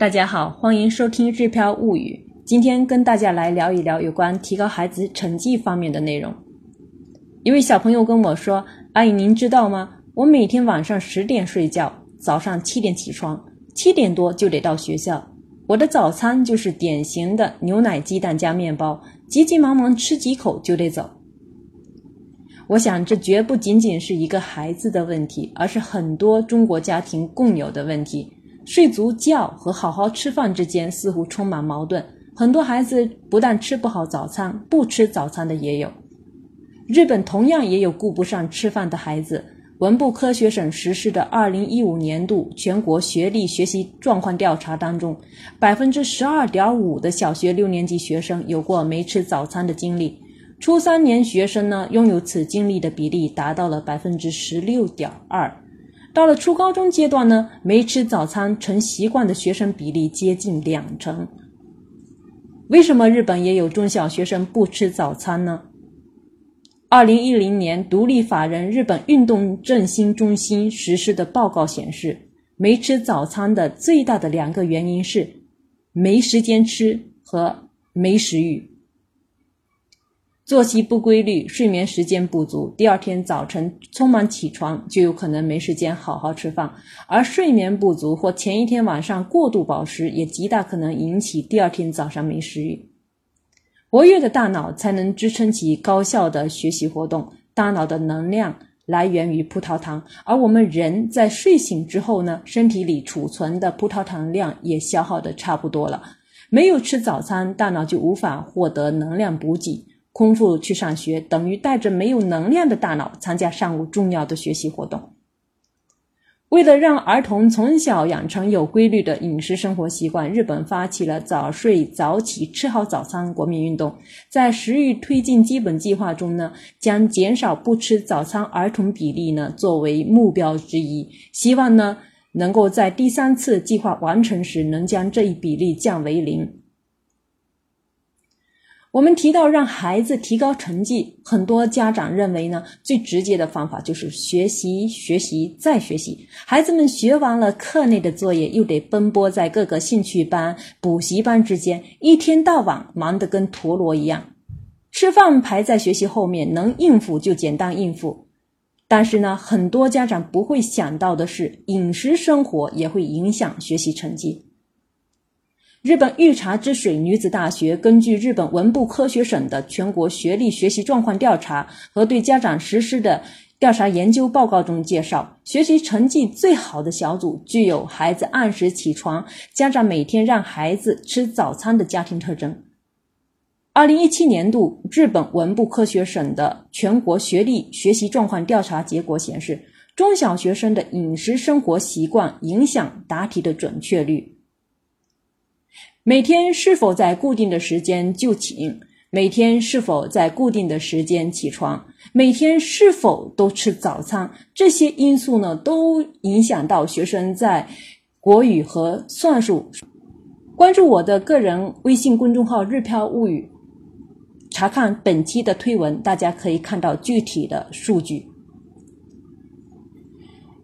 大家好，欢迎收听《日飘物语》。今天跟大家来聊一聊有关提高孩子成绩方面的内容。一位小朋友跟我说：“阿姨，您知道吗？我每天晚上十点睡觉，早上七点起床，七点多就得到学校。我的早餐就是典型的牛奶、鸡蛋加面包，急急忙忙吃几口就得走。”我想，这绝不仅仅是一个孩子的问题，而是很多中国家庭共有的问题。睡足觉和好好吃饭之间似乎充满矛盾，很多孩子不但吃不好早餐，不吃早餐的也有。日本同样也有顾不上吃饭的孩子。文部科学省实施的二零一五年度全国学历学习状况调查当中，百分之十二点五的小学六年级学生有过没吃早餐的经历，初三年学生呢拥有此经历的比例达到了百分之十六点二。到了初高中阶段呢，没吃早餐成习惯的学生比例接近两成。为什么日本也有中小学生不吃早餐呢？二零一零年独立法人日本运动振兴中心实施的报告显示，没吃早餐的最大的两个原因是没时间吃和没食欲。作息不规律，睡眠时间不足，第二天早晨匆忙起床，就有可能没时间好好吃饭；而睡眠不足或前一天晚上过度饱食，也极大可能引起第二天早上没食欲。活跃的大脑才能支撑起高效的学习活动。大脑的能量来源于葡萄糖，而我们人在睡醒之后呢，身体里储存的葡萄糖量也消耗的差不多了。没有吃早餐，大脑就无法获得能量补给。空腹去上学，等于带着没有能量的大脑参加上午重要的学习活动。为了让儿童从小养成有规律的饮食生活习惯，日本发起了早睡早起吃好早餐国民运动。在食欲推进基本计划中呢，将减少不吃早餐儿童比例呢作为目标之一，希望呢能够在第三次计划完成时能将这一比例降为零。我们提到让孩子提高成绩，很多家长认为呢，最直接的方法就是学习、学习再学习。孩子们学完了课内的作业，又得奔波在各个兴趣班、补习班之间，一天到晚忙得跟陀螺一样。吃饭排在学习后面，能应付就简单应付。但是呢，很多家长不会想到的是，饮食生活也会影响学习成绩。日本御茶之水女子大学根据日本文部科学省的全国学历学习状况调查和对家长实施的调查研究报告中介绍，学习成绩最好的小组具有孩子按时起床、家长每天让孩子吃早餐的家庭特征。二零一七年度日本文部科学省的全国学历学习状况调查结果显示，中小学生的饮食生活习惯影响答题的准确率。每天是否在固定的时间就寝？每天是否在固定的时间起床？每天是否都吃早餐？这些因素呢，都影响到学生在国语和算术。关注我的个人微信公众号“日飘物语”，查看本期的推文，大家可以看到具体的数据。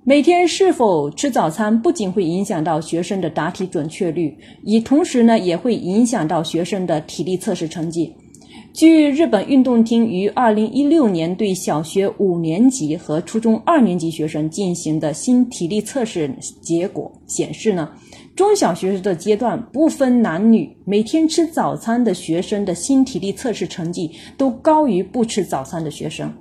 每天是否吃早餐，不仅会影响到学生的答题准确率，也同时呢，也会影响到学生的体力测试成绩。据日本运动厅于二零一六年对小学五年级和初中二年级学生进行的新体力测试结果显示呢，中小学的阶段不分男女，每天吃早餐的学生的新体力测试成绩都高于不吃早餐的学生。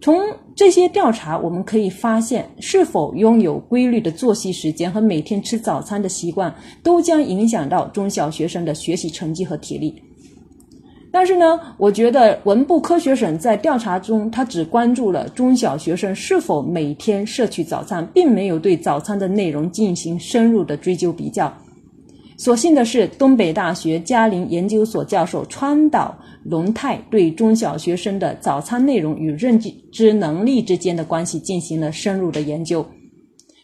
从这些调查，我们可以发现，是否拥有规律的作息时间和每天吃早餐的习惯，都将影响到中小学生的学习成绩和体力。但是呢，我觉得文部科学省在调查中，他只关注了中小学生是否每天摄取早餐，并没有对早餐的内容进行深入的追究比较。所幸的是，东北大学嘉陵研究所教授川岛龙泰对中小学生的早餐内容与认知能力之间的关系进行了深入的研究。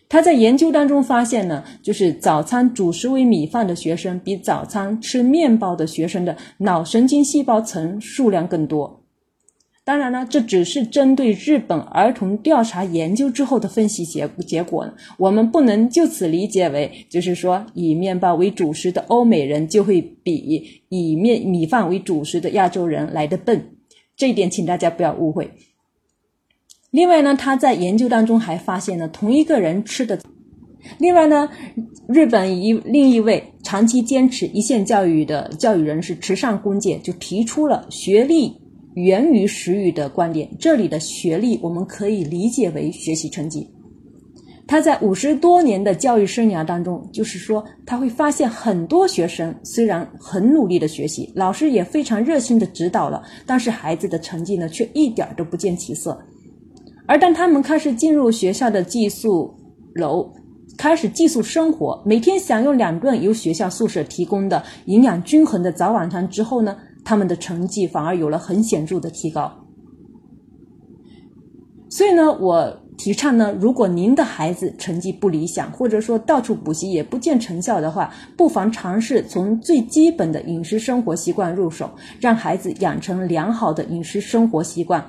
他在研究当中发现呢，就是早餐主食为米饭的学生，比早餐吃面包的学生的脑神经细胞层数量更多。当然呢，这只是针对日本儿童调查研究之后的分析结结果，我们不能就此理解为，就是说以面包为主食的欧美人就会比以面米饭为主食的亚洲人来的笨，这一点请大家不要误会。另外呢，他在研究当中还发现呢，同一个人吃的。另外呢，日本一另一位长期坚持一线教育的教育人士池上公介就提出了学历源于食欲的观点。这里的学历我们可以理解为学习成绩。他在五十多年的教育生涯当中，就是说他会发现很多学生虽然很努力的学习，老师也非常热心的指导了，但是孩子的成绩呢却一点都不见起色。而当他们开始进入学校的寄宿楼，开始寄宿生活，每天享用两顿由学校宿舍提供的营养均衡的早晚餐之后呢，他们的成绩反而有了很显著的提高。所以呢，我提倡呢，如果您的孩子成绩不理想，或者说到处补习也不见成效的话，不妨尝试从最基本的饮食生活习惯入手，让孩子养成良好的饮食生活习惯。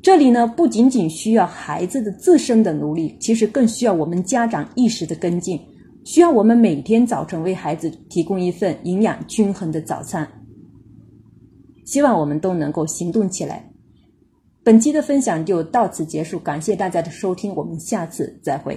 这里呢，不仅仅需要孩子的自身的努力，其实更需要我们家长意识的跟进，需要我们每天早晨为孩子提供一份营养均衡的早餐。希望我们都能够行动起来。本期的分享就到此结束，感谢大家的收听，我们下次再会。